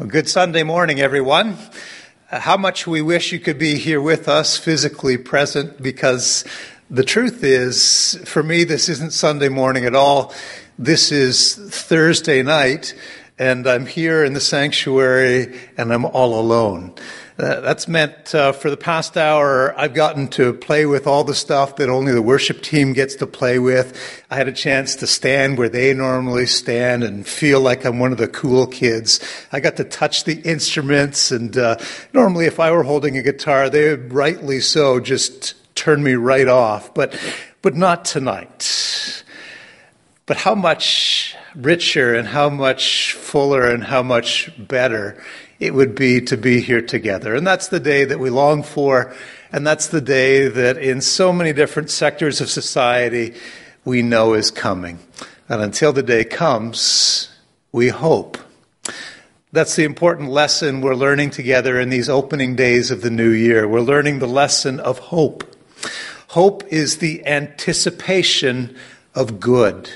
Well, good Sunday morning, everyone. Uh, how much we wish you could be here with us, physically present, because the truth is, for me, this isn't Sunday morning at all. This is Thursday night, and I'm here in the sanctuary, and I'm all alone. That's meant uh, for the past hour, I've gotten to play with all the stuff that only the worship team gets to play with. I had a chance to stand where they normally stand and feel like I'm one of the cool kids. I got to touch the instruments, and uh, normally, if I were holding a guitar, they would rightly so just turn me right off, but, but not tonight. But how much richer and how much fuller and how much better it would be to be here together. And that's the day that we long for, and that's the day that in so many different sectors of society we know is coming. And until the day comes, we hope. That's the important lesson we're learning together in these opening days of the new year. We're learning the lesson of hope. Hope is the anticipation of good.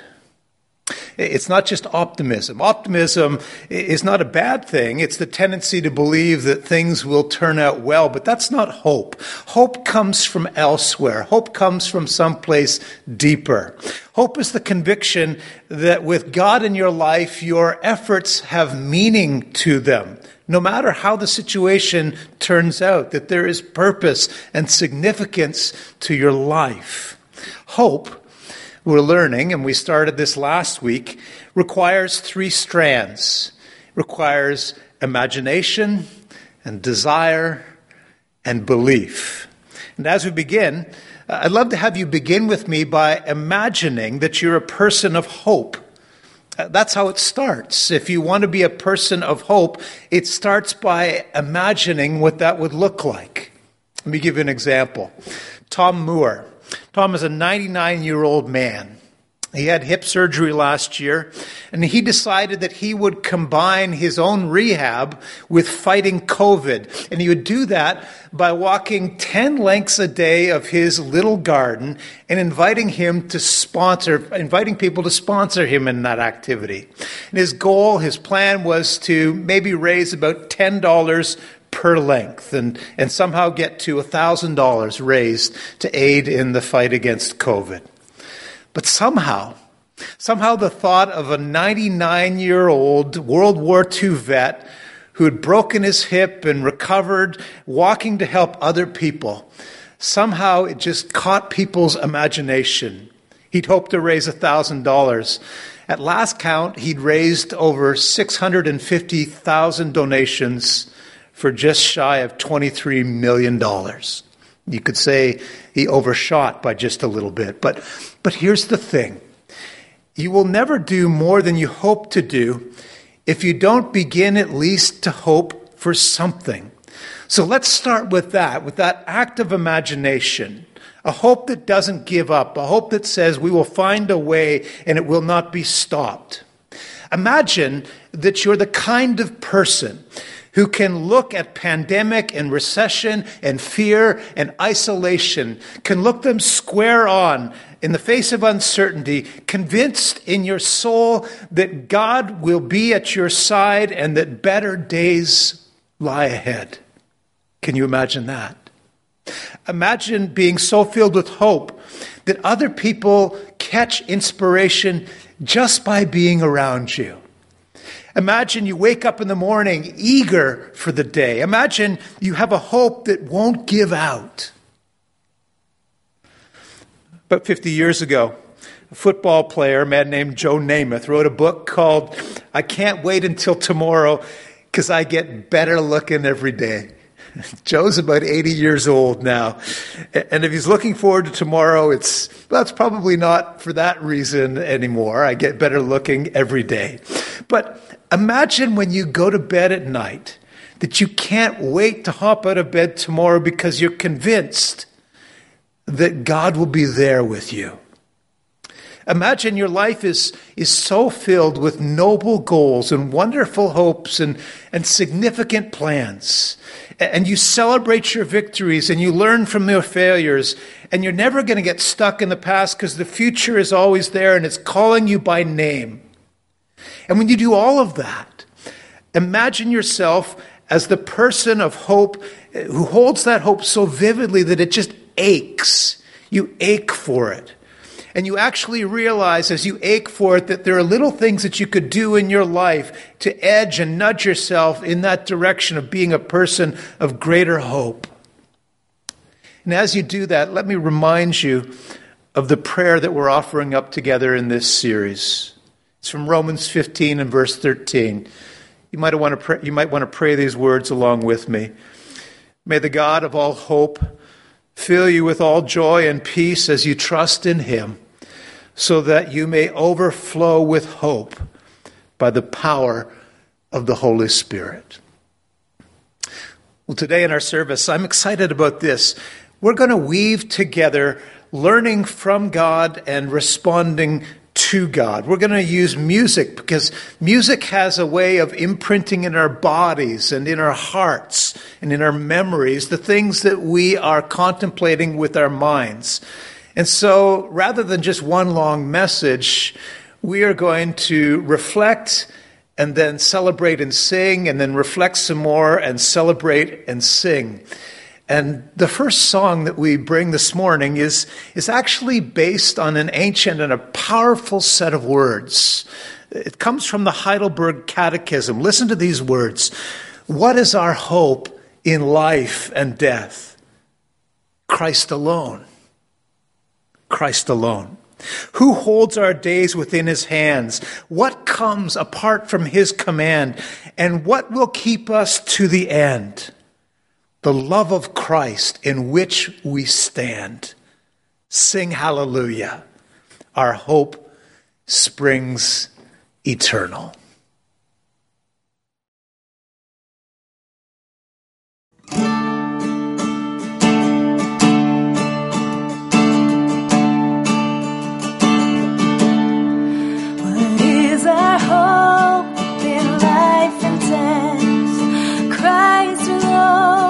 It's not just optimism. Optimism is not a bad thing. It's the tendency to believe that things will turn out well, but that's not hope. Hope comes from elsewhere. Hope comes from someplace deeper. Hope is the conviction that with God in your life, your efforts have meaning to them. No matter how the situation turns out, that there is purpose and significance to your life. Hope we're learning, and we started this last week, requires three strands. It requires imagination and desire and belief. And as we begin, I'd love to have you begin with me by imagining that you're a person of hope. Uh, that's how it starts. If you want to be a person of hope, it starts by imagining what that would look like. Let me give you an example. Tom Moore Tom is a 99 year old man. He had hip surgery last year, and he decided that he would combine his own rehab with fighting COVID. And he would do that by walking 10 lengths a day of his little garden and inviting him to sponsor, inviting people to sponsor him in that activity. And his goal, his plan was to maybe raise about $10 per length and, and somehow get to $1,000 raised to aid in the fight against COVID. But somehow, somehow the thought of a 99 year old World War II vet who had broken his hip and recovered, walking to help other people, somehow it just caught people's imagination. He'd hoped to raise $1,000. At last count, he'd raised over 650,000 donations for just shy of $23 million. You could say he overshot by just a little bit. But, but here's the thing you will never do more than you hope to do if you don't begin at least to hope for something. So let's start with that, with that act of imagination. A hope that doesn't give up, a hope that says we will find a way and it will not be stopped. Imagine that you're the kind of person who can look at pandemic and recession and fear and isolation, can look them square on in the face of uncertainty, convinced in your soul that God will be at your side and that better days lie ahead. Can you imagine that? Imagine being so filled with hope that other people catch inspiration just by being around you. Imagine you wake up in the morning eager for the day. Imagine you have a hope that won't give out. About 50 years ago, a football player, a man named Joe Namath, wrote a book called I Can't Wait Until Tomorrow because I Get Better Looking Every Day. Joe's about 80 years old now. And if he's looking forward to tomorrow, it's, that's probably not for that reason anymore. I get better looking every day. But imagine when you go to bed at night that you can't wait to hop out of bed tomorrow because you're convinced that God will be there with you. Imagine your life is, is so filled with noble goals and wonderful hopes and, and significant plans. And you celebrate your victories and you learn from your failures. And you're never going to get stuck in the past because the future is always there and it's calling you by name. And when you do all of that, Imagine yourself as the person of hope who holds that hope so vividly that it just aches. You ache for it. And you actually realize as you ache for it that there are little things that you could do in your life to edge and nudge yourself in that direction of being a person of greater hope. And as you do that, let me remind you of the prayer that we're offering up together in this series. It's from Romans 15 and verse 13. You might want to pray, you might want to pray these words along with me. May the God of all hope fill you with all joy and peace as you trust in him so that you may overflow with hope by the power of the Holy Spirit. Well, today in our service, I'm excited about this. We're going to weave together learning from God and responding to God. We're going to use music because music has a way of imprinting in our bodies and in our hearts and in our memories the things that we are contemplating with our minds. And so rather than just one long message, we are going to reflect and then celebrate and sing, and then reflect some more and celebrate and sing. And the first song that we bring this morning is, is actually based on an ancient and a powerful set of words. It comes from the Heidelberg Catechism. Listen to these words What is our hope in life and death? Christ alone. Christ alone. Who holds our days within his hands? What comes apart from his command? And what will keep us to the end? the love of Christ in which we stand. Sing hallelujah. Our hope springs eternal. Christ alone.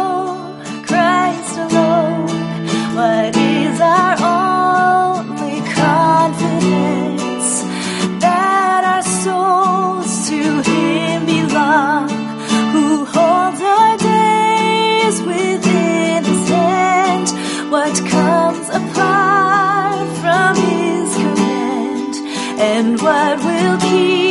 word will keep.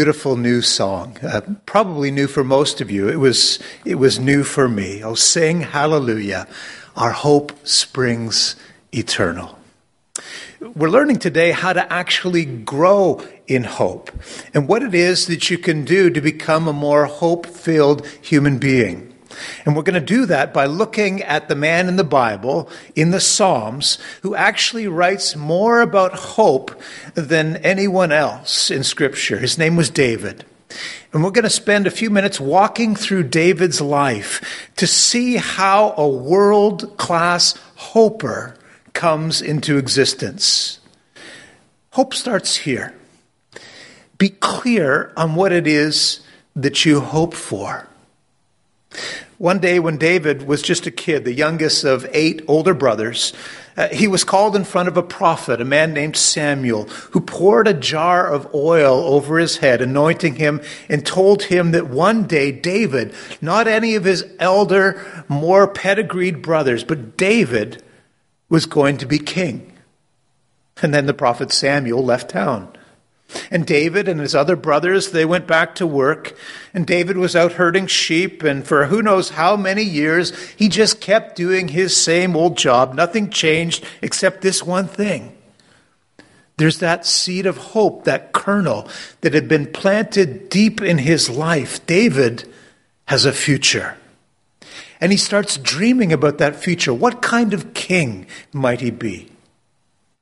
Beautiful new song. Uh, probably new for most of you. It was, it was new for me. Oh, sing hallelujah. Our hope springs eternal. We're learning today how to actually grow in hope and what it is that you can do to become a more hope filled human being. And we're going to do that by looking at the man in the Bible, in the Psalms, who actually writes more about hope than anyone else in Scripture. His name was David. And we're going to spend a few minutes walking through David's life to see how a world class hoper comes into existence. Hope starts here. Be clear on what it is that you hope for. One day, when David was just a kid, the youngest of eight older brothers, uh, he was called in front of a prophet, a man named Samuel, who poured a jar of oil over his head, anointing him, and told him that one day David, not any of his elder, more pedigreed brothers, but David was going to be king. And then the prophet Samuel left town. And David and his other brothers, they went back to work. And David was out herding sheep. And for who knows how many years, he just kept doing his same old job. Nothing changed except this one thing. There's that seed of hope, that kernel that had been planted deep in his life. David has a future. And he starts dreaming about that future. What kind of king might he be?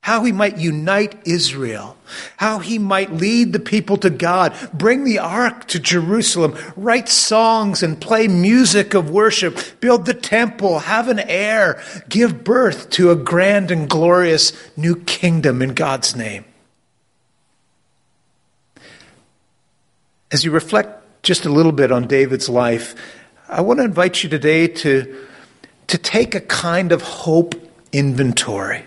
How he might unite Israel, how he might lead the people to God, bring the ark to Jerusalem, write songs and play music of worship, build the temple, have an heir, give birth to a grand and glorious new kingdom in God's name. As you reflect just a little bit on David's life, I want to invite you today to, to take a kind of hope inventory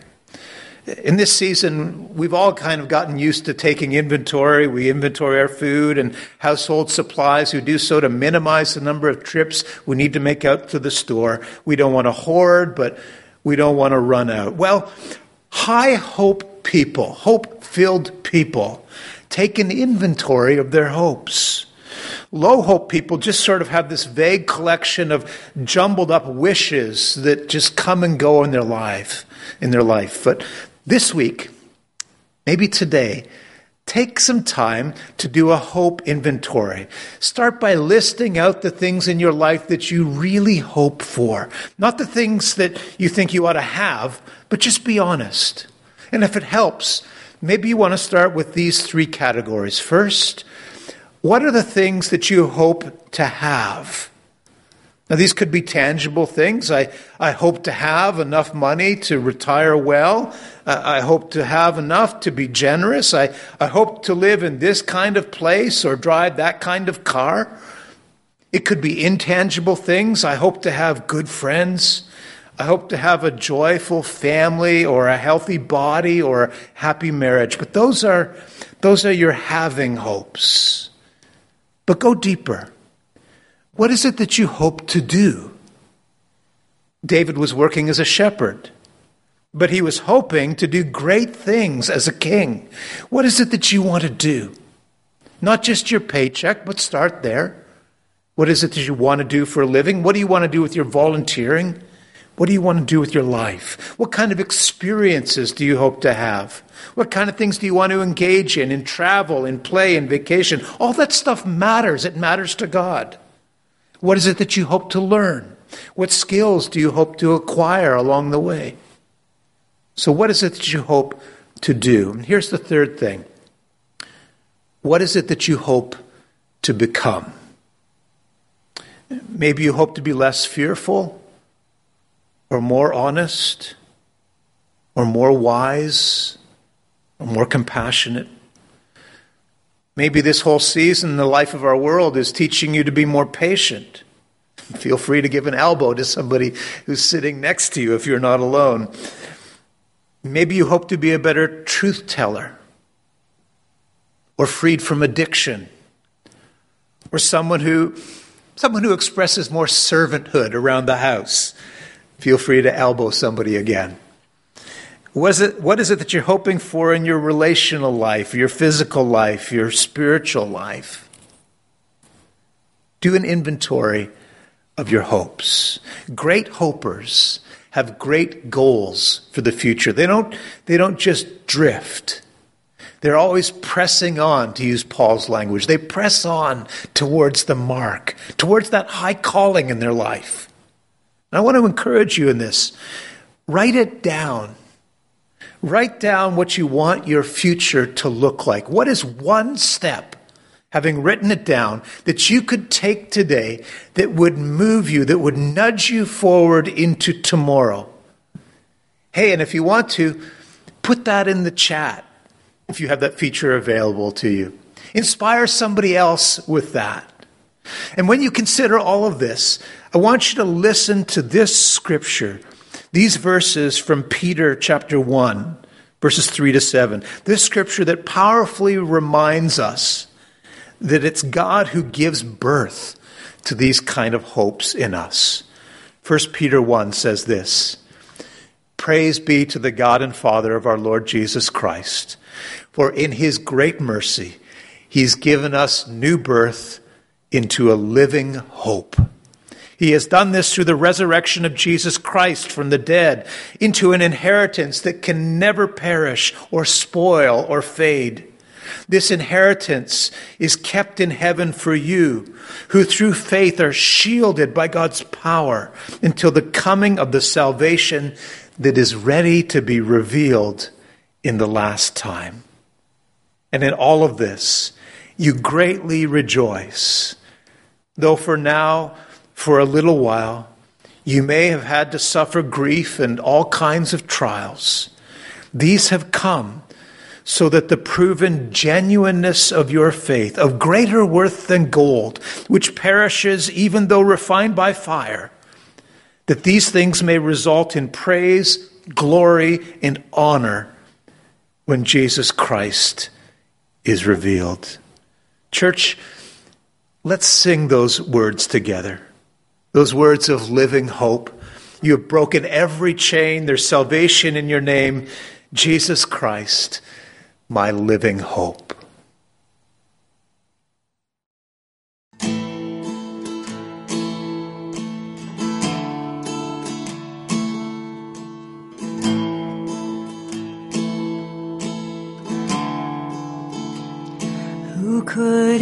in this season, we've all kind of gotten used to taking inventory. We inventory our food and household supplies. We do so to minimize the number of trips we need to make out to the store. We don't want to hoard, but we don't want to run out. Well, high hope people, hope filled people, take an inventory of their hopes. Low hope people just sort of have this vague collection of jumbled up wishes that just come and go in their life in their life. But this week, maybe today, take some time to do a hope inventory. Start by listing out the things in your life that you really hope for. Not the things that you think you ought to have, but just be honest. And if it helps, maybe you want to start with these three categories. First, what are the things that you hope to have? Now, these could be tangible things. I, I hope to have enough money to retire well. Uh, I hope to have enough to be generous. I, I hope to live in this kind of place or drive that kind of car. It could be intangible things. I hope to have good friends. I hope to have a joyful family or a healthy body or a happy marriage. But those are, those are your having hopes. But go deeper. What is it that you hope to do? David was working as a shepherd, but he was hoping to do great things as a king. What is it that you want to do? Not just your paycheck, but start there. What is it that you want to do for a living? What do you want to do with your volunteering? What do you want to do with your life? What kind of experiences do you hope to have? What kind of things do you want to engage in, in travel, in play, in vacation? All that stuff matters. It matters to God. What is it that you hope to learn? What skills do you hope to acquire along the way? So, what is it that you hope to do? And here's the third thing what is it that you hope to become? Maybe you hope to be less fearful, or more honest, or more wise, or more compassionate. Maybe this whole season, the life of our world is teaching you to be more patient. Feel free to give an elbow to somebody who's sitting next to you if you're not alone. Maybe you hope to be a better truth teller, or freed from addiction, or someone who, someone who expresses more servanthood around the house. Feel free to elbow somebody again. What is, it, what is it that you're hoping for in your relational life, your physical life, your spiritual life? Do an inventory of your hopes. Great hopers have great goals for the future. They don't, they don't just drift. They're always pressing on, to use Paul's language. They press on towards the mark, towards that high calling in their life. And I want to encourage you in this. Write it down. Write down what you want your future to look like. What is one step, having written it down, that you could take today that would move you, that would nudge you forward into tomorrow? Hey, and if you want to, put that in the chat if you have that feature available to you. Inspire somebody else with that. And when you consider all of this, I want you to listen to this scripture, these verses from Peter chapter 1, verses 3 to 7. This scripture that powerfully reminds us that it's God who gives birth to these kind of hopes in us. 1 Peter 1 says this Praise be to the God and Father of our Lord Jesus Christ for in his great mercy, he's given us new birth into a living hope. He has done this through the resurrection of Jesus Christ from the dead into an inheritance that can never perish or spoil or fade. This inheritance is kept in heaven for you, who through faith are shielded by God's power until the coming of the salvation that is ready to be revealed in the last time. And in all of this, you greatly rejoice. Though for now, for a little while, you may have had to suffer grief and all kinds of trials. These have come so that the proven genuineness of your faith, of greater worth than gold, which perishes even though refined by fire, that these things may result in praise, glory, and honor when Jesus Christ is revealed. Church, let's sing those words together. Those words of living hope. You have broken every chain. There's salvation in your name. Jesus Christ, my living hope. Who could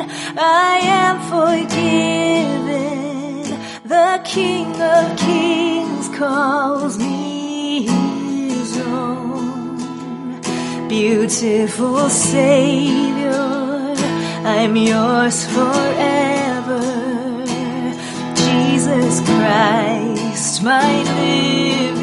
I am forgiven. The King of Kings calls me his own. Beautiful Savior, I'm yours forever. Jesus Christ, my living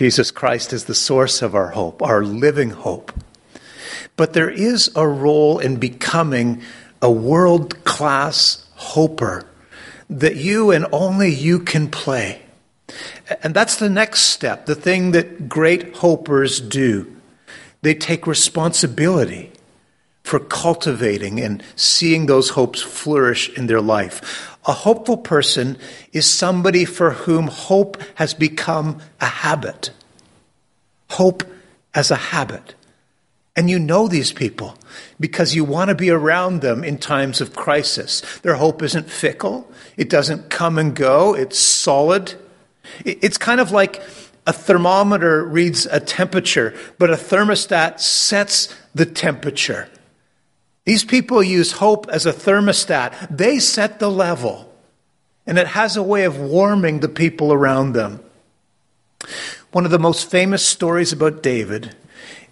Jesus Christ is the source of our hope, our living hope. But there is a role in becoming a world class hoper that you and only you can play. And that's the next step, the thing that great hopers do. They take responsibility for cultivating and seeing those hopes flourish in their life. A hopeful person is somebody for whom hope has become a habit. Hope as a habit. And you know these people because you want to be around them in times of crisis. Their hope isn't fickle, it doesn't come and go, it's solid. It's kind of like a thermometer reads a temperature, but a thermostat sets the temperature. These people use hope as a thermostat. They set the level, and it has a way of warming the people around them. One of the most famous stories about David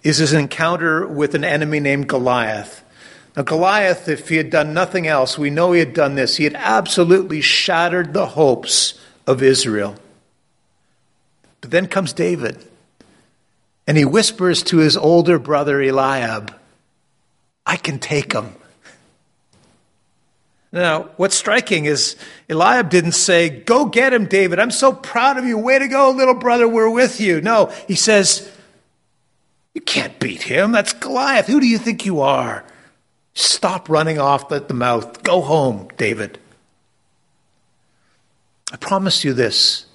is his encounter with an enemy named Goliath. Now, Goliath, if he had done nothing else, we know he had done this. He had absolutely shattered the hopes of Israel. But then comes David, and he whispers to his older brother Eliab, I can take him. Now, what's striking is Eliab didn't say, Go get him, David. I'm so proud of you. Way to go, little brother. We're with you. No, he says, You can't beat him. That's Goliath. Who do you think you are? Stop running off at the mouth. Go home, David. I promise you this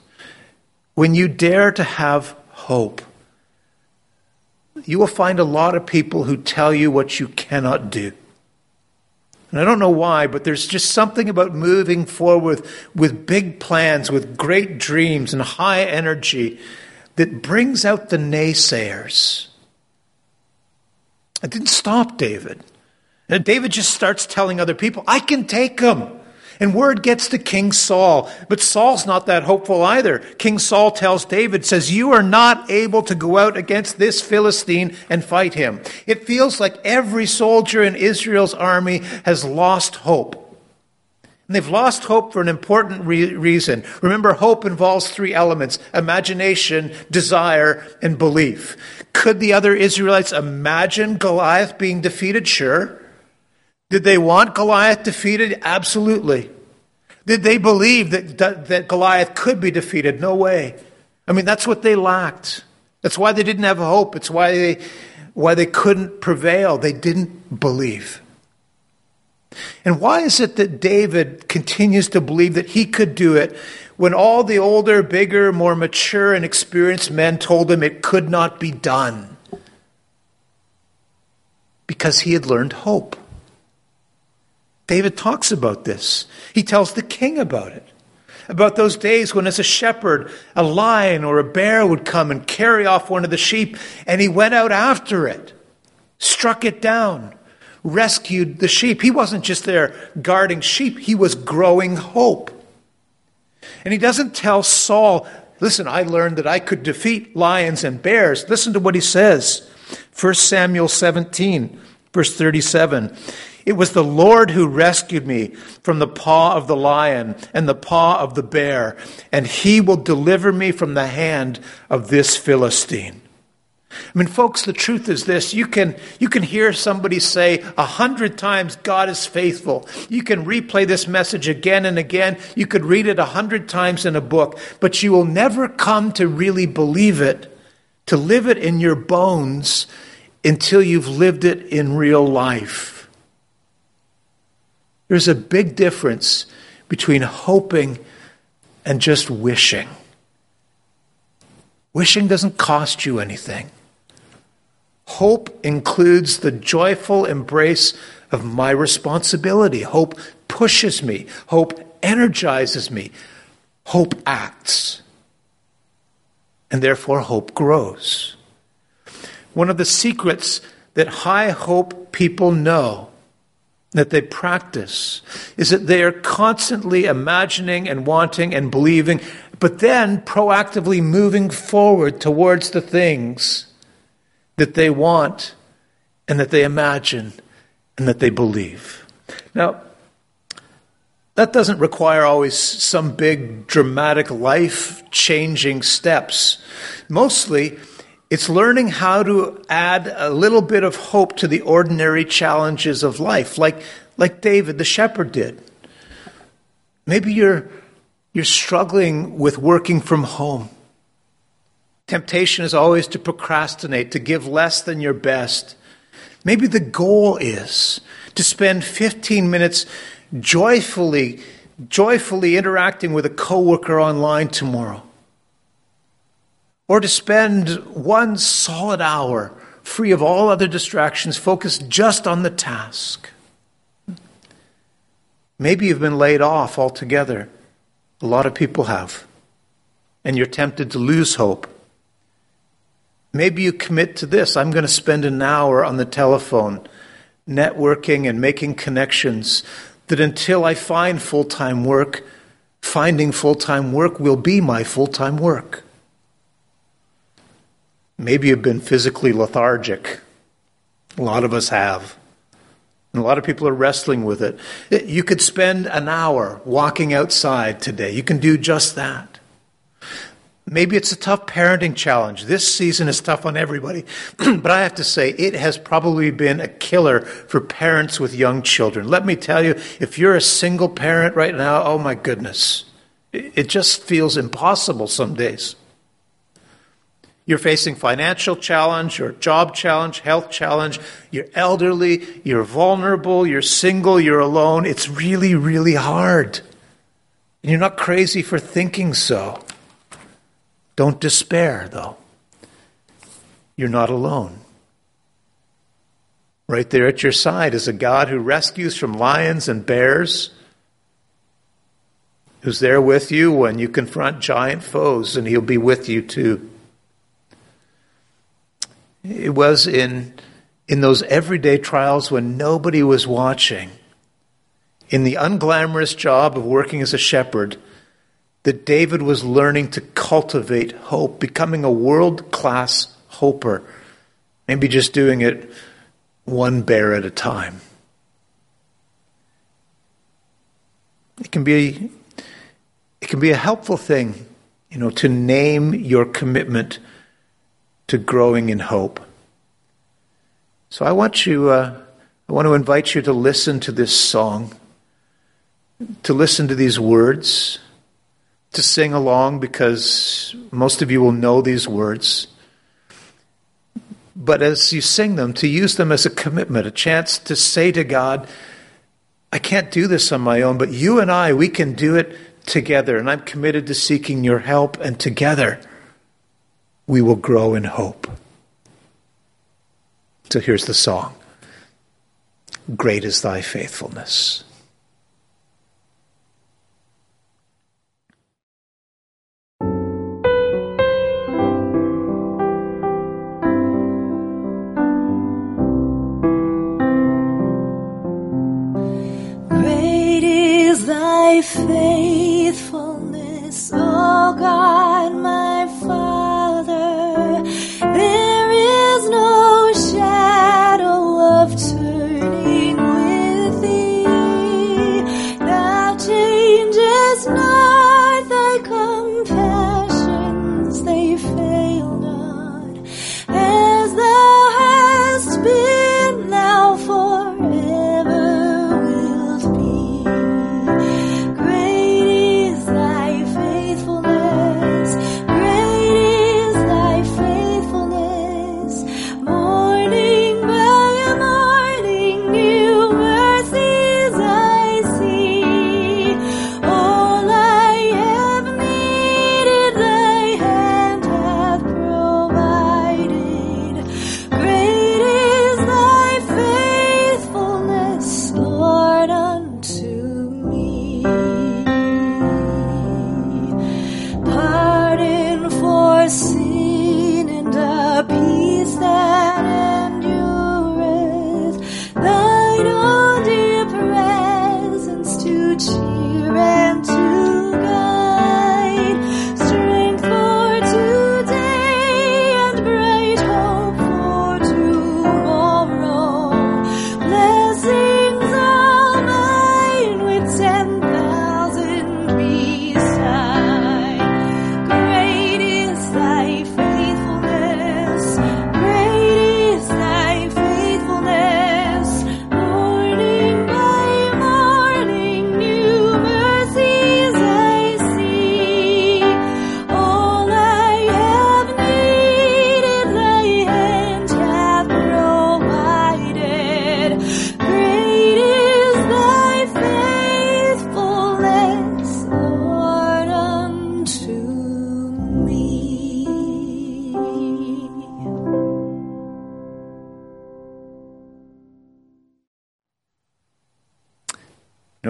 when you dare to have hope, you will find a lot of people who tell you what you cannot do. And I don't know why, but there's just something about moving forward with big plans, with great dreams and high energy that brings out the naysayers. It didn't stop David. And David just starts telling other people, I can take them. And word gets to King Saul, but Saul's not that hopeful either. King Saul tells David, says, You are not able to go out against this Philistine and fight him. It feels like every soldier in Israel's army has lost hope. And they've lost hope for an important re- reason. Remember, hope involves three elements imagination, desire, and belief. Could the other Israelites imagine Goliath being defeated? Sure. Did they want Goliath defeated? Absolutely. Did they believe that, that, that, Goliath could be defeated? No way. I mean, that's what they lacked. That's why they didn't have hope. It's why they, why they couldn't prevail. They didn't believe. And why is it that David continues to believe that he could do it when all the older, bigger, more mature, and experienced men told him it could not be done? Because he had learned hope. David talks about this. He tells the king about it. About those days when, as a shepherd, a lion or a bear would come and carry off one of the sheep, and he went out after it, struck it down, rescued the sheep. He wasn't just there guarding sheep, he was growing hope. And he doesn't tell Saul, Listen, I learned that I could defeat lions and bears. Listen to what he says 1 Samuel 17, verse 37. It was the Lord who rescued me from the paw of the lion and the paw of the bear, and he will deliver me from the hand of this Philistine. I mean, folks, the truth is this. You can, you can hear somebody say a hundred times, God is faithful. You can replay this message again and again. You could read it a hundred times in a book, but you will never come to really believe it, to live it in your bones until you've lived it in real life. There's a big difference between hoping and just wishing. Wishing doesn't cost you anything. Hope includes the joyful embrace of my responsibility. Hope pushes me. Hope energizes me. Hope acts. And therefore, hope grows. One of the secrets that high hope people know that they practice is that they are constantly imagining and wanting and believing, but then proactively moving forward towards the things that they want and that they imagine and that they believe. Now, That doesn't require always some big, dramatic, life changing steps. Mostly, it's learning how to add a little bit of hope to the ordinary challenges of life, like, like David the shepherd did. Maybe you're, you're struggling with working from home. Temptation is always to procrastinate, to give less than your best. Maybe the goal is to spend 15 minutes joyfully, joyfully interacting with a coworker online tomorrow. Or to spend one solid hour free of all other distractions, focused just on the task. Maybe you've been laid off altogether. A lot of people have. And you're tempted to lose hope. Maybe you commit to this I'm going to spend an hour on the telephone, networking and making connections that until I find full time work, finding full time work will be my full time work. Maybe you've been physically lethargic. A lot of us have. And a lot of people are wrestling with it. You could spend an hour walking outside today. You can do just that. Maybe it's a tough parenting challenge. This season is tough on everybody. but I have to say, it has probably been a killer for parents with young children. Let me tell you, if you're a single parent right now, oh my goodness, it just feels impossible some days. You're facing financial challenge, your job challenge, health challenge, you're elderly, you're vulnerable, you're single, you're alone. It's really, really hard. And you're not crazy for thinking so. Don't despair, though. You're not alone. Right there at your side is a God who rescues from lions and bears, who's there with you when you confront giant foes, and he'll be with you too. It was in, in those everyday trials when nobody was watching, in the unglamorous job of working as a shepherd that David was learning to cultivate hope, becoming a world class hoper, maybe just doing it one bear at a time. It can be it can be a helpful thing, you know, to name your commitment to growing in hope. So I want you uh, I want to invite you to listen to this song, to listen to these words to sing along because most of you will know these words. But as you sing them, to use them as a commitment, a chance to say to God, I can't do this on my own, but you and I, we can do it together. And I'm committed to seeking your help, and together we will grow in hope. So here's the song Great is thy faithfulness. faithfulness, oh God, my Father. Shadow of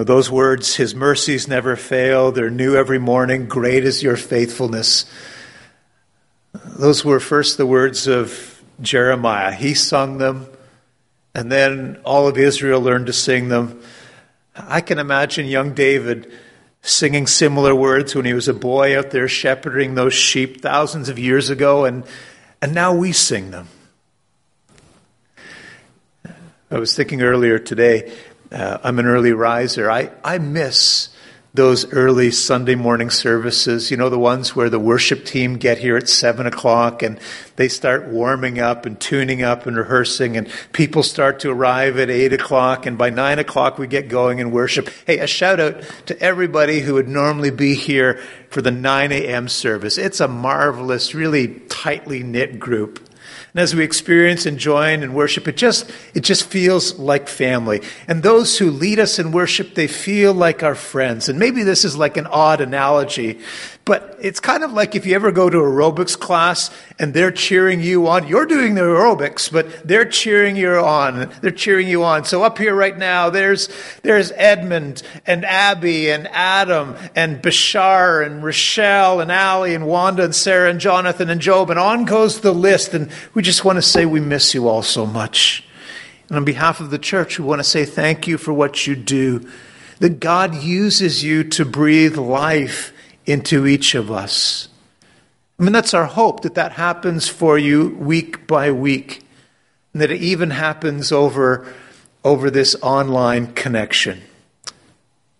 know, those words, His mercies never fail, they're new every morning, great is your faithfulness. Those were first the words of Jeremiah. He sung them, and then all of Israel learned to sing them. I can imagine young David singing similar words when he was a boy out there shepherding those sheep thousands of years ago, and, and now we sing them. I was thinking earlier today, uh, I'm an early riser. I, I miss those early Sunday morning services, you know, the ones where the worship team get here at seven o'clock and they start warming up and tuning up and rehearsing and people start to arrive at eight o'clock and by nine o'clock we get going in worship. Hey, a shout out to everybody who would normally be here for the 9 a.m. service. It's a marvelous, really tightly knit group. And as we experience and join and worship, it just, it just feels like family. And those who lead us in worship, they feel like our friends. And maybe this is like an odd analogy, but it's kind of like if you ever go to aerobics class and they're cheering you on. You're doing the aerobics, but they're cheering you on. They're cheering you on. So up here right now, there's, there's Edmund and Abby and Adam and Bashar and Rochelle and Allie and Wanda and Sarah and Jonathan and Job. And on goes the list. And we just want to say we miss you all so much. And on behalf of the church, we want to say thank you for what you do. That God uses you to breathe life into each of us. I mean, that's our hope that that happens for you week by week, and that it even happens over, over this online connection.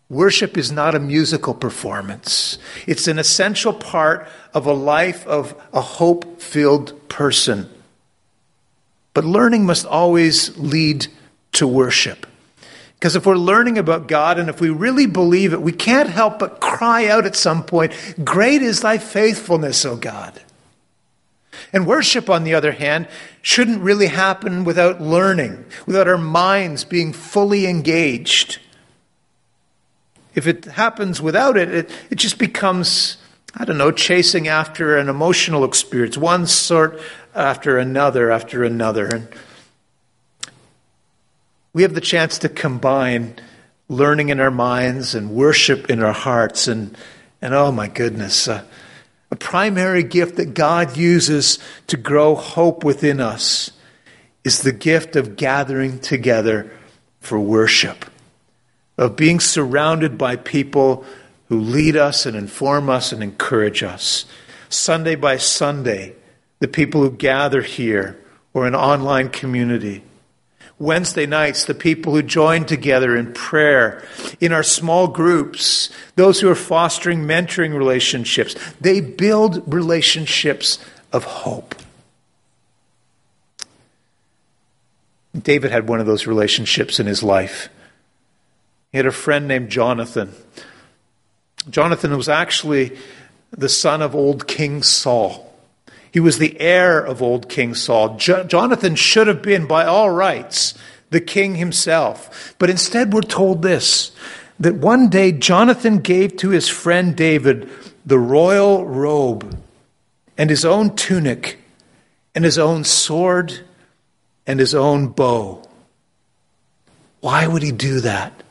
Worship is not a musical performance. It's an essential part of a life of a hope filled person. But learning must always lead to worship. Because if we're learning about God and if we really believe it, we can't help but cry out at some point, Great is thy faithfulness, O God. And worship, on the other hand, shouldn't really happen without learning, without our minds being fully engaged. If it happens without it, it, it just becomes, I don't know, chasing after an emotional experience, one sort after another after another. And we have the chance to combine learning in our minds and worship in our hearts. And, and oh my goodness, uh, a primary gift that God uses to grow hope within us is the gift of gathering together for worship, of being surrounded by people who lead us and inform us and encourage us. Sunday by Sunday, the people who gather here or an online community Wednesday nights, the people who join together in prayer, in our small groups, those who are fostering mentoring relationships, they build relationships of hope. David had one of those relationships in his life. He had a friend named Jonathan. Jonathan was actually the son of old King Saul. He was the heir of old King Saul. Jo- Jonathan should have been, by all rights, the king himself. But instead, we're told this that one day Jonathan gave to his friend David the royal robe and his own tunic and his own sword and his own bow. Why would he do that?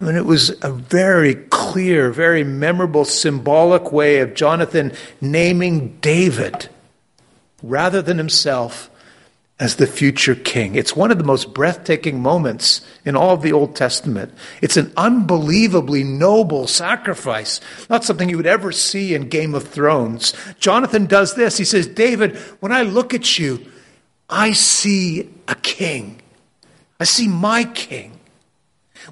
I mean, it was a very clear, very memorable, symbolic way of Jonathan naming David rather than himself as the future king. It's one of the most breathtaking moments in all of the Old Testament. It's an unbelievably noble sacrifice, not something you would ever see in Game of Thrones. Jonathan does this. He says, David, when I look at you, I see a king. I see my king.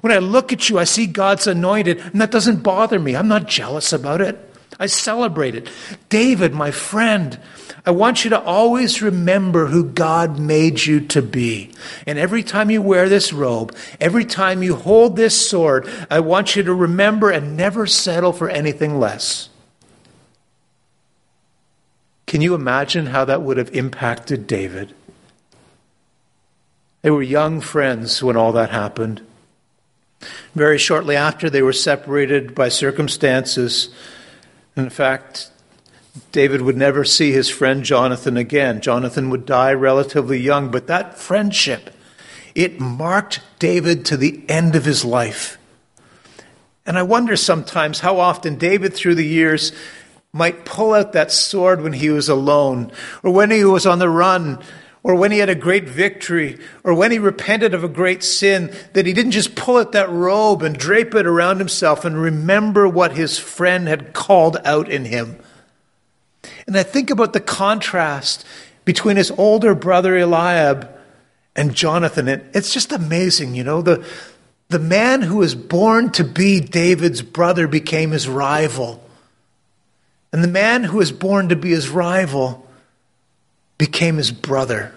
When I look at you, I see God's anointed, and that doesn't bother me. I'm not jealous about it. I celebrate it. David, my friend, I want you to always remember who God made you to be. And every time you wear this robe, every time you hold this sword, I want you to remember and never settle for anything less. Can you imagine how that would have impacted David? They were young friends when all that happened. Very shortly after, they were separated by circumstances. In fact, David would never see his friend Jonathan again. Jonathan would die relatively young, but that friendship, it marked David to the end of his life. And I wonder sometimes how often David, through the years, might pull out that sword when he was alone, or when he was on the run, or when he had a great victory, or when he repented of a great sin, that he didn't just pull out that robe and drape it around himself and remember what his friend had called out in him. And I think about the contrast between his older brother Eliab and Jonathan. And it's just amazing, you know, the, the man who was born to be David's brother became his rival. And the man who was born to be his rival became his brother.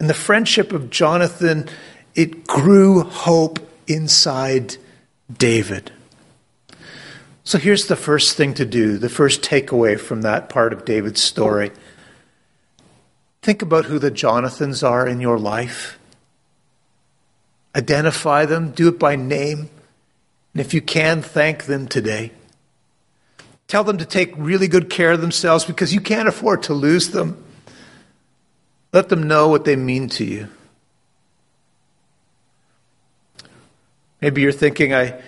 And the friendship of Jonathan, it grew hope inside David. So here's the first thing to do, the first takeaway from that part of David's story. Think about who the Jonathans are in your life. Identify them, do it by name, and if you can, thank them today. Tell them to take really good care of themselves because you can't afford to lose them. Let them know what they mean to you. Maybe you're thinking, I,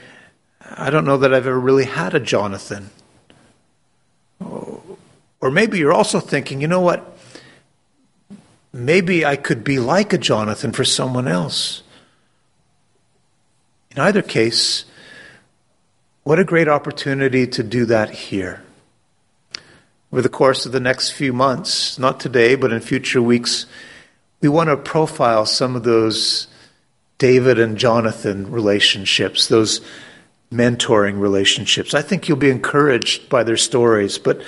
I don't know that I've ever really had a Jonathan. Or maybe you're also thinking, you know what? Maybe I could be like a Jonathan for someone else. In either case, what a great opportunity to do that here. Over the course of the next few months, not today, but in future weeks, we want to profile some of those David and Jonathan relationships, those mentoring relationships. I think you'll be encouraged by their stories. But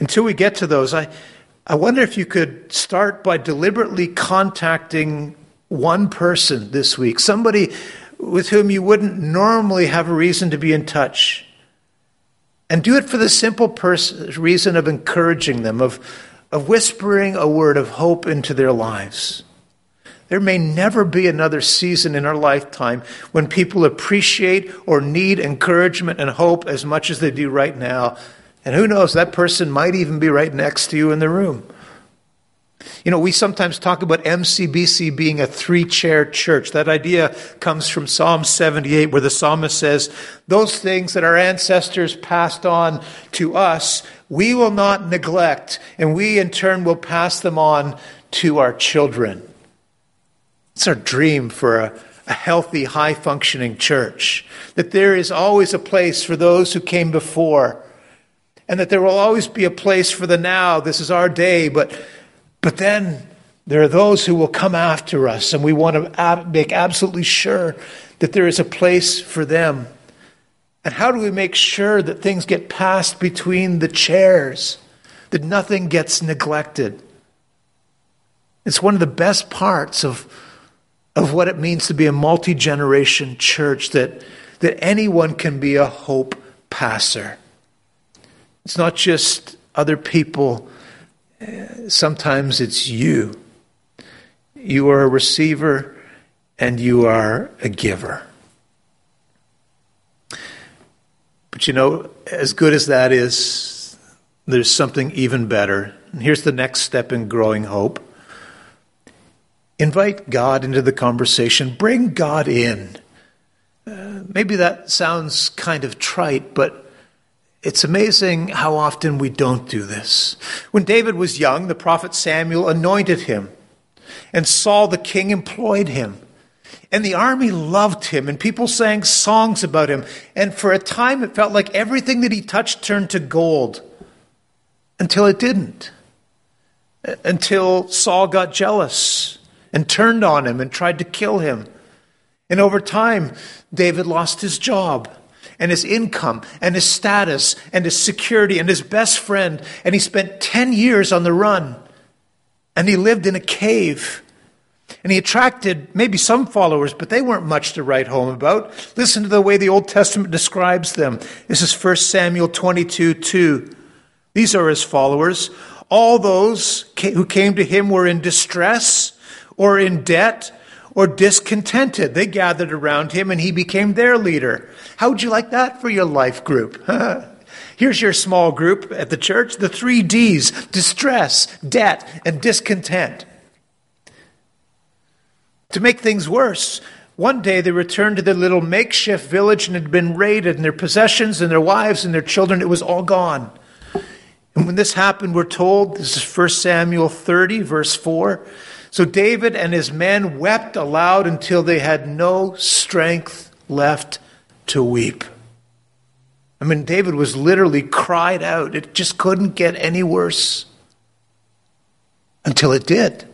until we get to those, I, I wonder if you could start by deliberately contacting one person this week, somebody with whom you wouldn't normally have a reason to be in touch. And do it for the simple pers- reason of encouraging them, of, of whispering a word of hope into their lives. There may never be another season in our lifetime when people appreciate or need encouragement and hope as much as they do right now. And who knows, that person might even be right next to you in the room. You know, we sometimes talk about MCBC being a three chair church. That idea comes from Psalm 78, where the psalmist says, Those things that our ancestors passed on to us, we will not neglect, and we in turn will pass them on to our children. It's our dream for a, a healthy, high functioning church. That there is always a place for those who came before, and that there will always be a place for the now. This is our day, but but then there are those who will come after us, and we want to make absolutely sure that there is a place for them. And how do we make sure that things get passed between the chairs, that nothing gets neglected? It's one of the best parts of, of what it means to be a multi generation church that, that anyone can be a hope passer. It's not just other people sometimes it's you. You are a receiver and you are a giver. But you know, as good as that is, there's something even better. And here's the next step in growing hope invite God into the conversation, bring God in. Uh, maybe that sounds kind of trite, but it's amazing how often we don't do this. When David was young, the prophet Samuel anointed him, and Saul the king employed him. And the army loved him, and people sang songs about him. And for a time, it felt like everything that he touched turned to gold until it didn't. Uh, until Saul got jealous and turned on him and tried to kill him. And over time, David lost his job and his income and his status and his security and his best friend. And he spent 10 years on the run. And he lived in a cave. And he attracted maybe some followers, but they weren't much to write home about. Listen to the way the Old Testament describes them. This is 1 Samuel 22 2. These are his followers. All those who came to him were in distress or in debt or discontented. They gathered around him and he became their leader. How would you like that for your life group? Here's your small group at the church the three D's distress, debt, and discontent. To make things worse, one day they returned to their little makeshift village and had been raided, and their possessions and their wives and their children, it was all gone. And when this happened, we're told, this is 1 Samuel 30, verse 4. So David and his men wept aloud until they had no strength left to weep. I mean, David was literally cried out. It just couldn't get any worse until it did.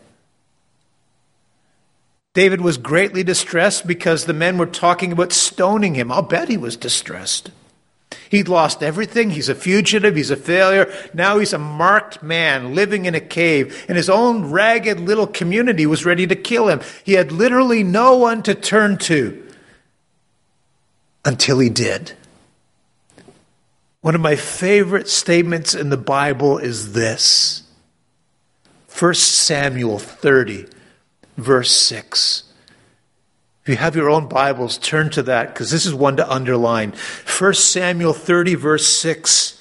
David was greatly distressed because the men were talking about stoning him. I'll bet he was distressed. He'd lost everything. He's a fugitive. He's a failure. Now he's a marked man living in a cave, and his own ragged little community was ready to kill him. He had literally no one to turn to until he did. One of my favorite statements in the Bible is this 1 Samuel 30, verse 6. If you have your own Bibles, turn to that because this is one to underline. 1 Samuel 30, verse 6.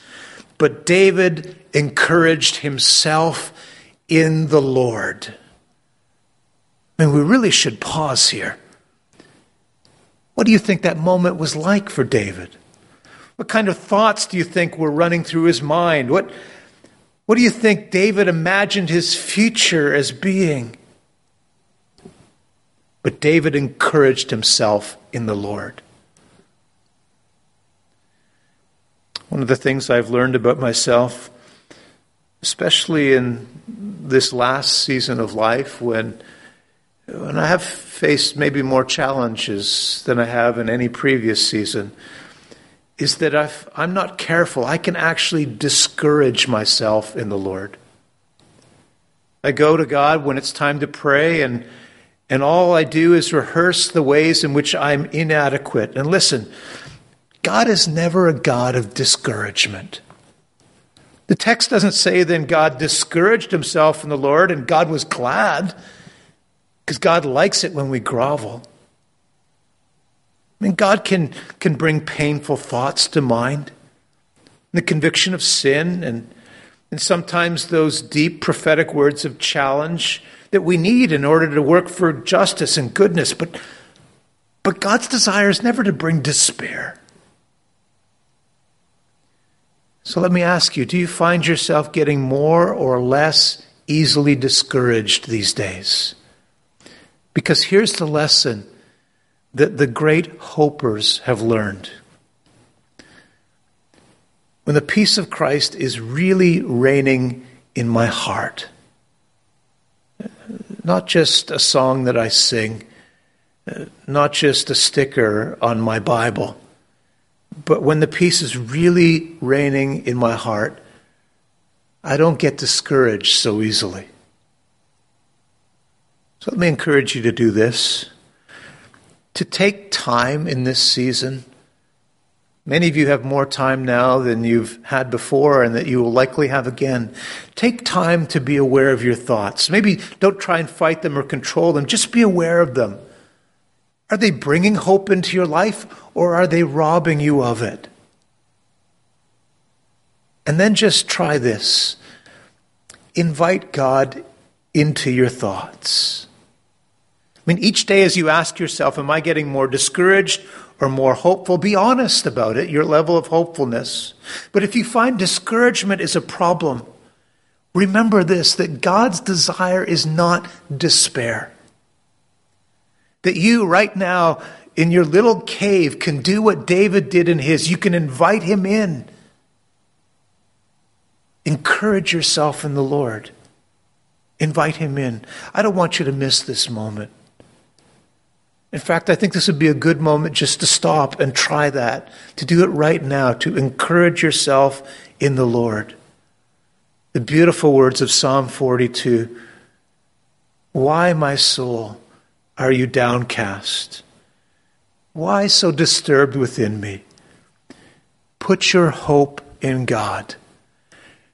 But David encouraged himself in the Lord. I mean, we really should pause here. What do you think that moment was like for David? What kind of thoughts do you think were running through his mind? What, what do you think David imagined his future as being? But David encouraged himself in the Lord. One of the things I've learned about myself, especially in this last season of life when, when I have faced maybe more challenges than I have in any previous season, is that if I'm not careful, I can actually discourage myself in the Lord. I go to God when it's time to pray and and all I do is rehearse the ways in which I'm inadequate. And listen, God is never a God of discouragement. The text doesn't say then God discouraged himself in the Lord and God was glad, because God likes it when we grovel. I mean, God can, can bring painful thoughts to mind, the conviction of sin, and, and sometimes those deep prophetic words of challenge that we need in order to work for justice and goodness. But, but God's desire is never to bring despair. So let me ask you do you find yourself getting more or less easily discouraged these days? Because here's the lesson that the great hopers have learned. When the peace of Christ is really reigning in my heart, not just a song that I sing, uh, not just a sticker on my Bible, but when the peace is really reigning in my heart, I don't get discouraged so easily. So let me encourage you to do this to take time in this season Many of you have more time now than you've had before and that you will likely have again. Take time to be aware of your thoughts. Maybe don't try and fight them or control them, just be aware of them. Are they bringing hope into your life or are they robbing you of it? And then just try this invite God into your thoughts. I mean, each day as you ask yourself, Am I getting more discouraged or more hopeful, be honest about it, your level of hopefulness. But if you find discouragement is a problem, remember this that God's desire is not despair. That you, right now, in your little cave, can do what David did in his. You can invite him in. Encourage yourself in the Lord. Invite him in. I don't want you to miss this moment. In fact, I think this would be a good moment just to stop and try that, to do it right now, to encourage yourself in the Lord. The beautiful words of Psalm 42 Why, my soul, are you downcast? Why so disturbed within me? Put your hope in God,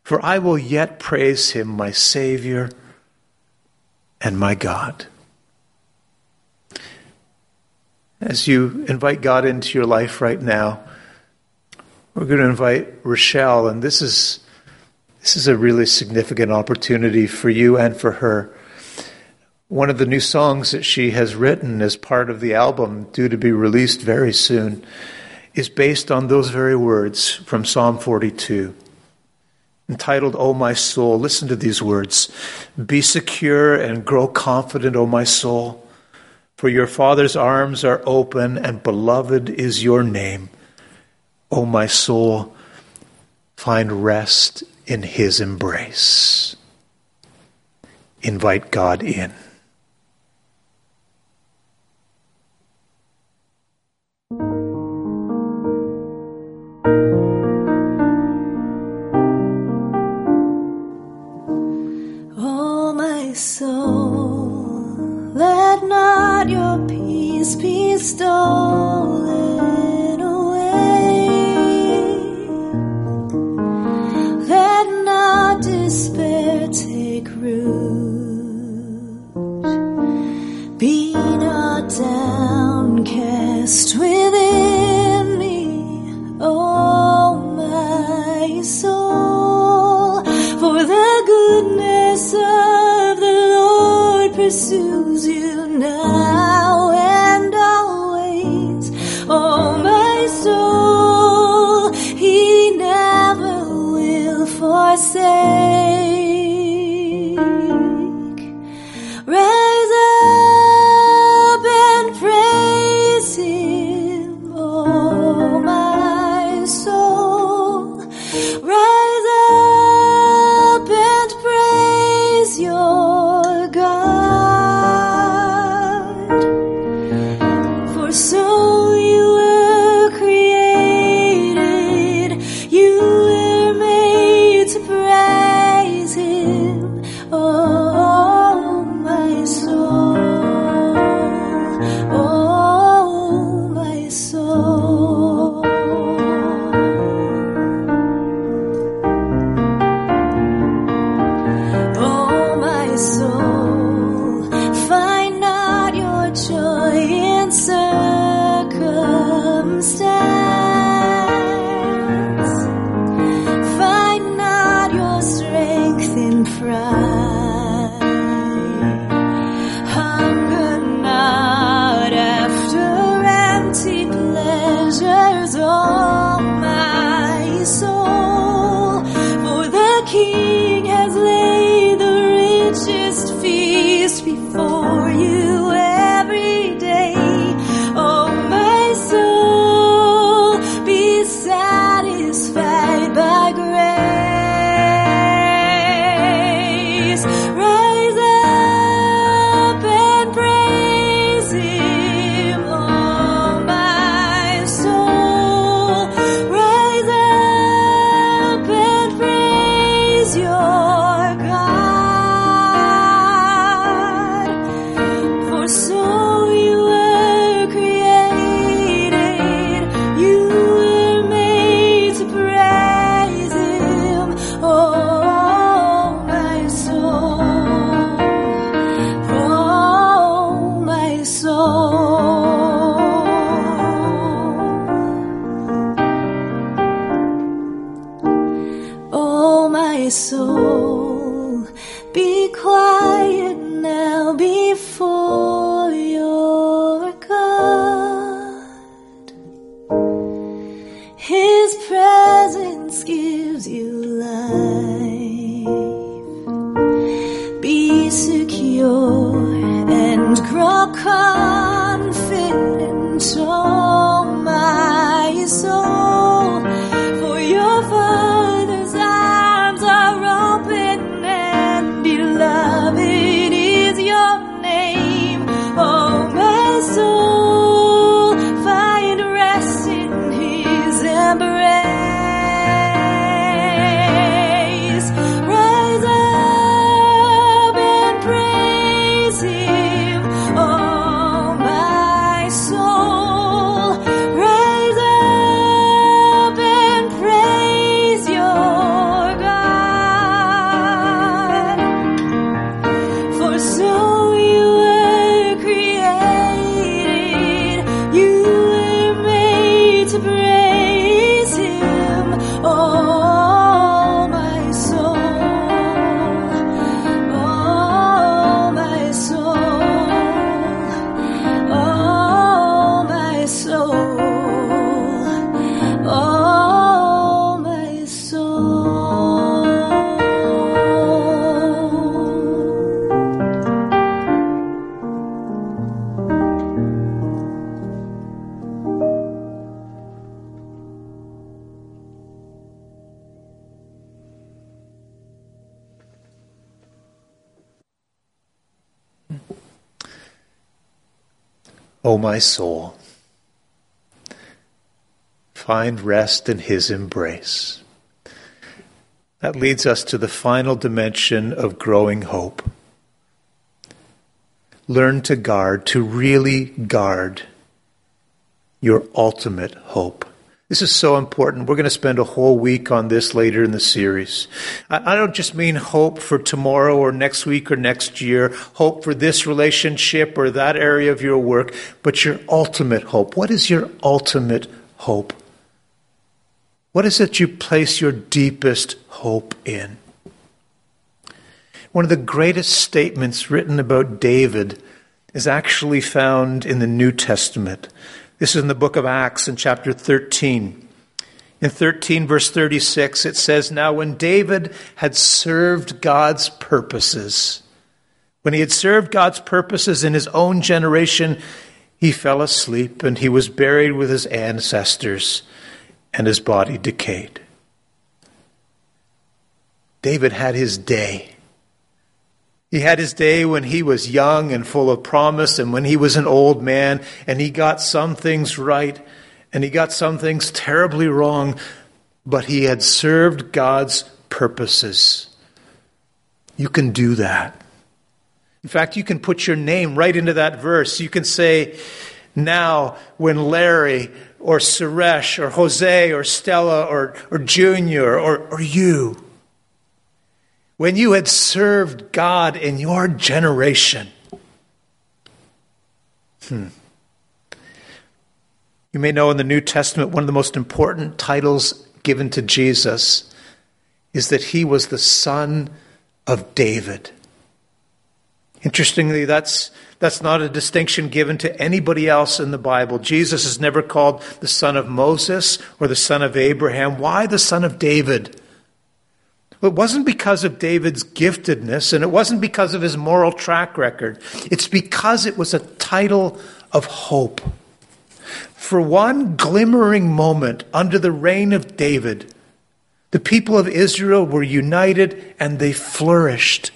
for I will yet praise him, my Savior and my God. As you invite God into your life right now, we're going to invite Rochelle, and this is this is a really significant opportunity for you and for her. One of the new songs that she has written as part of the album, due to be released very soon, is based on those very words from Psalm 42. Entitled, O my soul, listen to these words Be secure and grow confident, O my soul, for your Father's arms are open, and beloved is your name. O my soul, find rest in his embrace. Invite God in. Peace be stolen away. Let not despair take root. Be not downcast within me, oh my soul, for the goodness of the Lord pursues you now O my soul. Find rest in his embrace. That leads us to the final dimension of growing hope. Learn to guard, to really guard your ultimate hope. This is so important. We're going to spend a whole week on this later in the series. I don't just mean hope for tomorrow or next week or next year, hope for this relationship or that area of your work, but your ultimate hope. What is your ultimate hope? What is it you place your deepest hope in? One of the greatest statements written about David is actually found in the New Testament. This is in the book of Acts in chapter 13. In 13, verse 36, it says, Now when David had served God's purposes, when he had served God's purposes in his own generation, he fell asleep and he was buried with his ancestors, and his body decayed. David had his day. He had his day when he was young and full of promise, and when he was an old man, and he got some things right, and he got some things terribly wrong, but he had served God's purposes. You can do that. In fact, you can put your name right into that verse. You can say, Now, when Larry or Suresh or Jose or Stella or, or Junior or, or you, when you had served God in your generation. Hmm. You may know in the New Testament, one of the most important titles given to Jesus is that he was the son of David. Interestingly, that's, that's not a distinction given to anybody else in the Bible. Jesus is never called the son of Moses or the son of Abraham. Why the son of David? It wasn't because of David's giftedness and it wasn't because of his moral track record. It's because it was a title of hope. For one glimmering moment under the reign of David, the people of Israel were united and they flourished.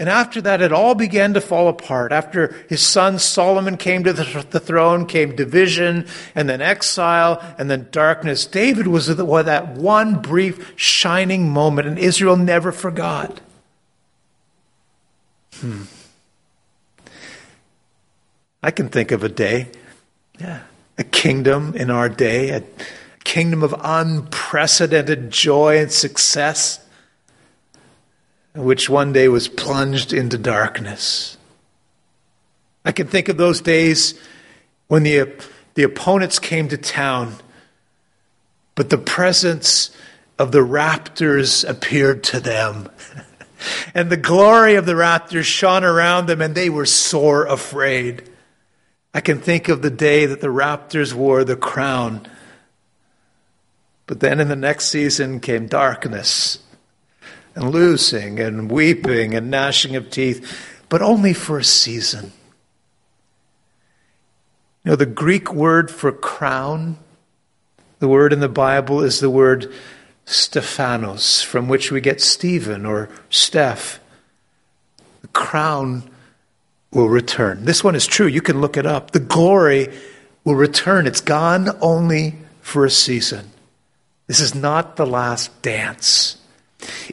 And after that, it all began to fall apart. After his son Solomon came to the, throne, came division, and then exile, and then darkness. David was that one brief shining moment, and Israel never forgot. Hmm. I can think of a day, yeah, a kingdom in our day, a kingdom of unprecedented joy and success which one day was plunged into darkness. I can think of those days when the, the opponents came to town, but the presence of the raptors appeared to them. and the glory of the raptors shone around them, and they were sore afraid. I can think of the day that the raptors wore the crown. But then in the next season came darkness and losing and weeping and gnashing of teeth, but only for a season. You know, the Greek word for crown, the word in the Bible is the word Stephanos, from which we get Stephen or Steph. The crown will return. This one is true. You can look it up. The glory will return. It's gone only for a season. This is not the last dance.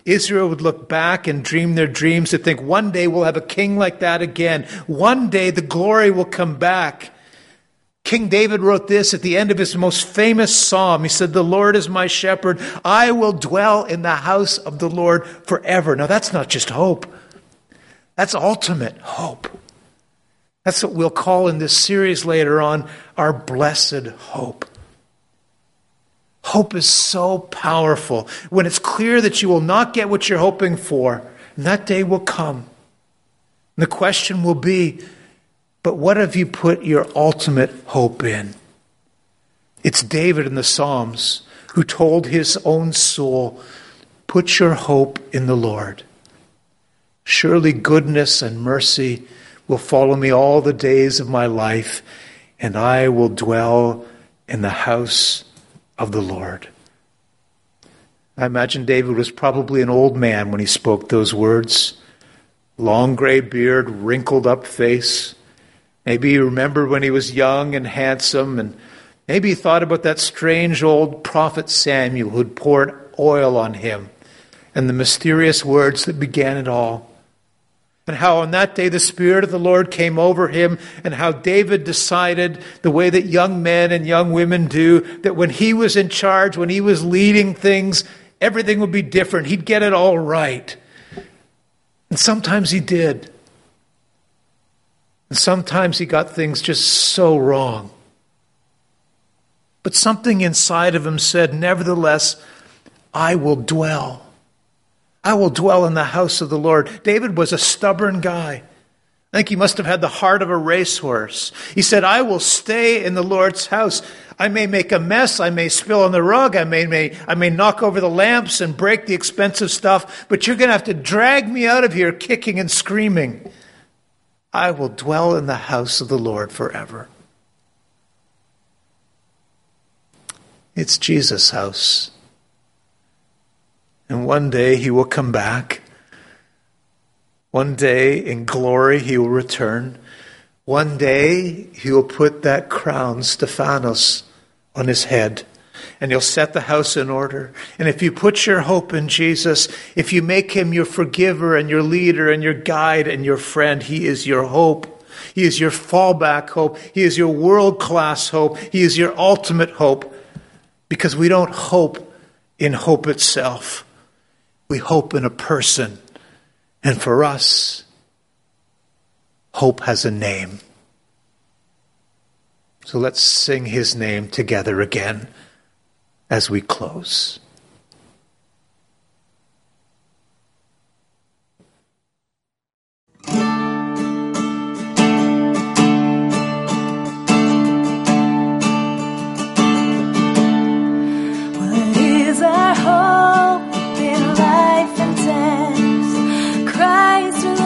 Israel would look back and dream their dreams to think one day we'll have a king like that again. One day the glory will come back. King David wrote this at the end of his most famous psalm. He said, The Lord is my shepherd. I will dwell in the house of the Lord forever. Now, that's not just hope, that's ultimate hope. That's what we'll call in this series later on our blessed hope. Hope is so powerful when it's clear that you will not get what you're hoping for, and that day will come. And the question will be but what have you put your ultimate hope in? It's David in the Psalms who told his own soul, Put your hope in the Lord. Surely goodness and mercy will follow me all the days of my life, and I will dwell in the house of the Lord. I imagine David was probably an old man when he spoke those words. Long gray beard, wrinkled up face, Maybe he remembered when he was young and handsome, and maybe he thought about that strange old prophet Samuel who'd poured oil on him and the mysterious words that began it all. And how on that day the Spirit of the Lord came over him, and how David decided, the way that young men and young women do, that when he was in charge, when he was leading things, everything would be different. He'd get it all right. And sometimes he did. And sometimes he got things just so wrong. But something inside of him said, Nevertheless, I will dwell I will dwell in the house of the Lord. David was a stubborn guy. I think he must have had the heart of a racehorse. He said, I will stay in the Lord's house. I may make a mess. I may spill on the rug. I may, may, I may knock over the lamps and break the expensive stuff, but you're going to have to drag me out of here kicking and screaming. I will dwell in the house of the Lord forever. It's Jesus' house. And one day he will come back. One day in glory he will return. One day he will put that crown, Stephanos, on his head and he'll set the house in order. And if you put your hope in Jesus, if you make him your forgiver and your leader and your guide and your friend, he is your hope. He is your fallback hope. He is your world class hope. He is your ultimate hope because we don't hope in hope itself. We hope in a person. And for us, hope has a name. So let's sing his name together again as we close.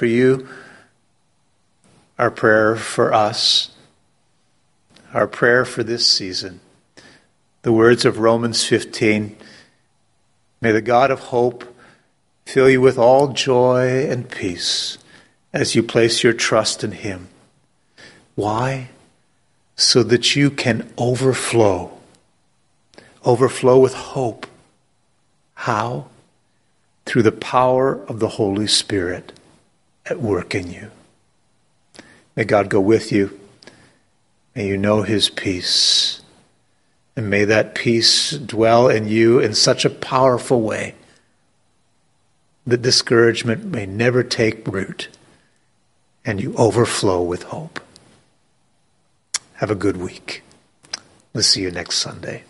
for you, our prayer for us, our prayer for this season. The words of Romans 15 May the God of hope fill you with all joy and peace as you place your trust in Him. Why? So that you can overflow. Overflow with hope. How? Through the power of the Holy Spirit at work in you. May God go with you. May you know His peace. And may that peace dwell in you in such a powerful way that discouragement may never take root and you overflow with hope. Have a good week. We'll see you next Sunday.